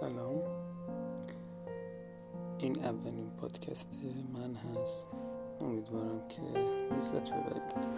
سلام. این اولین پادکست من هست. امیدوارم که لذت ببرید.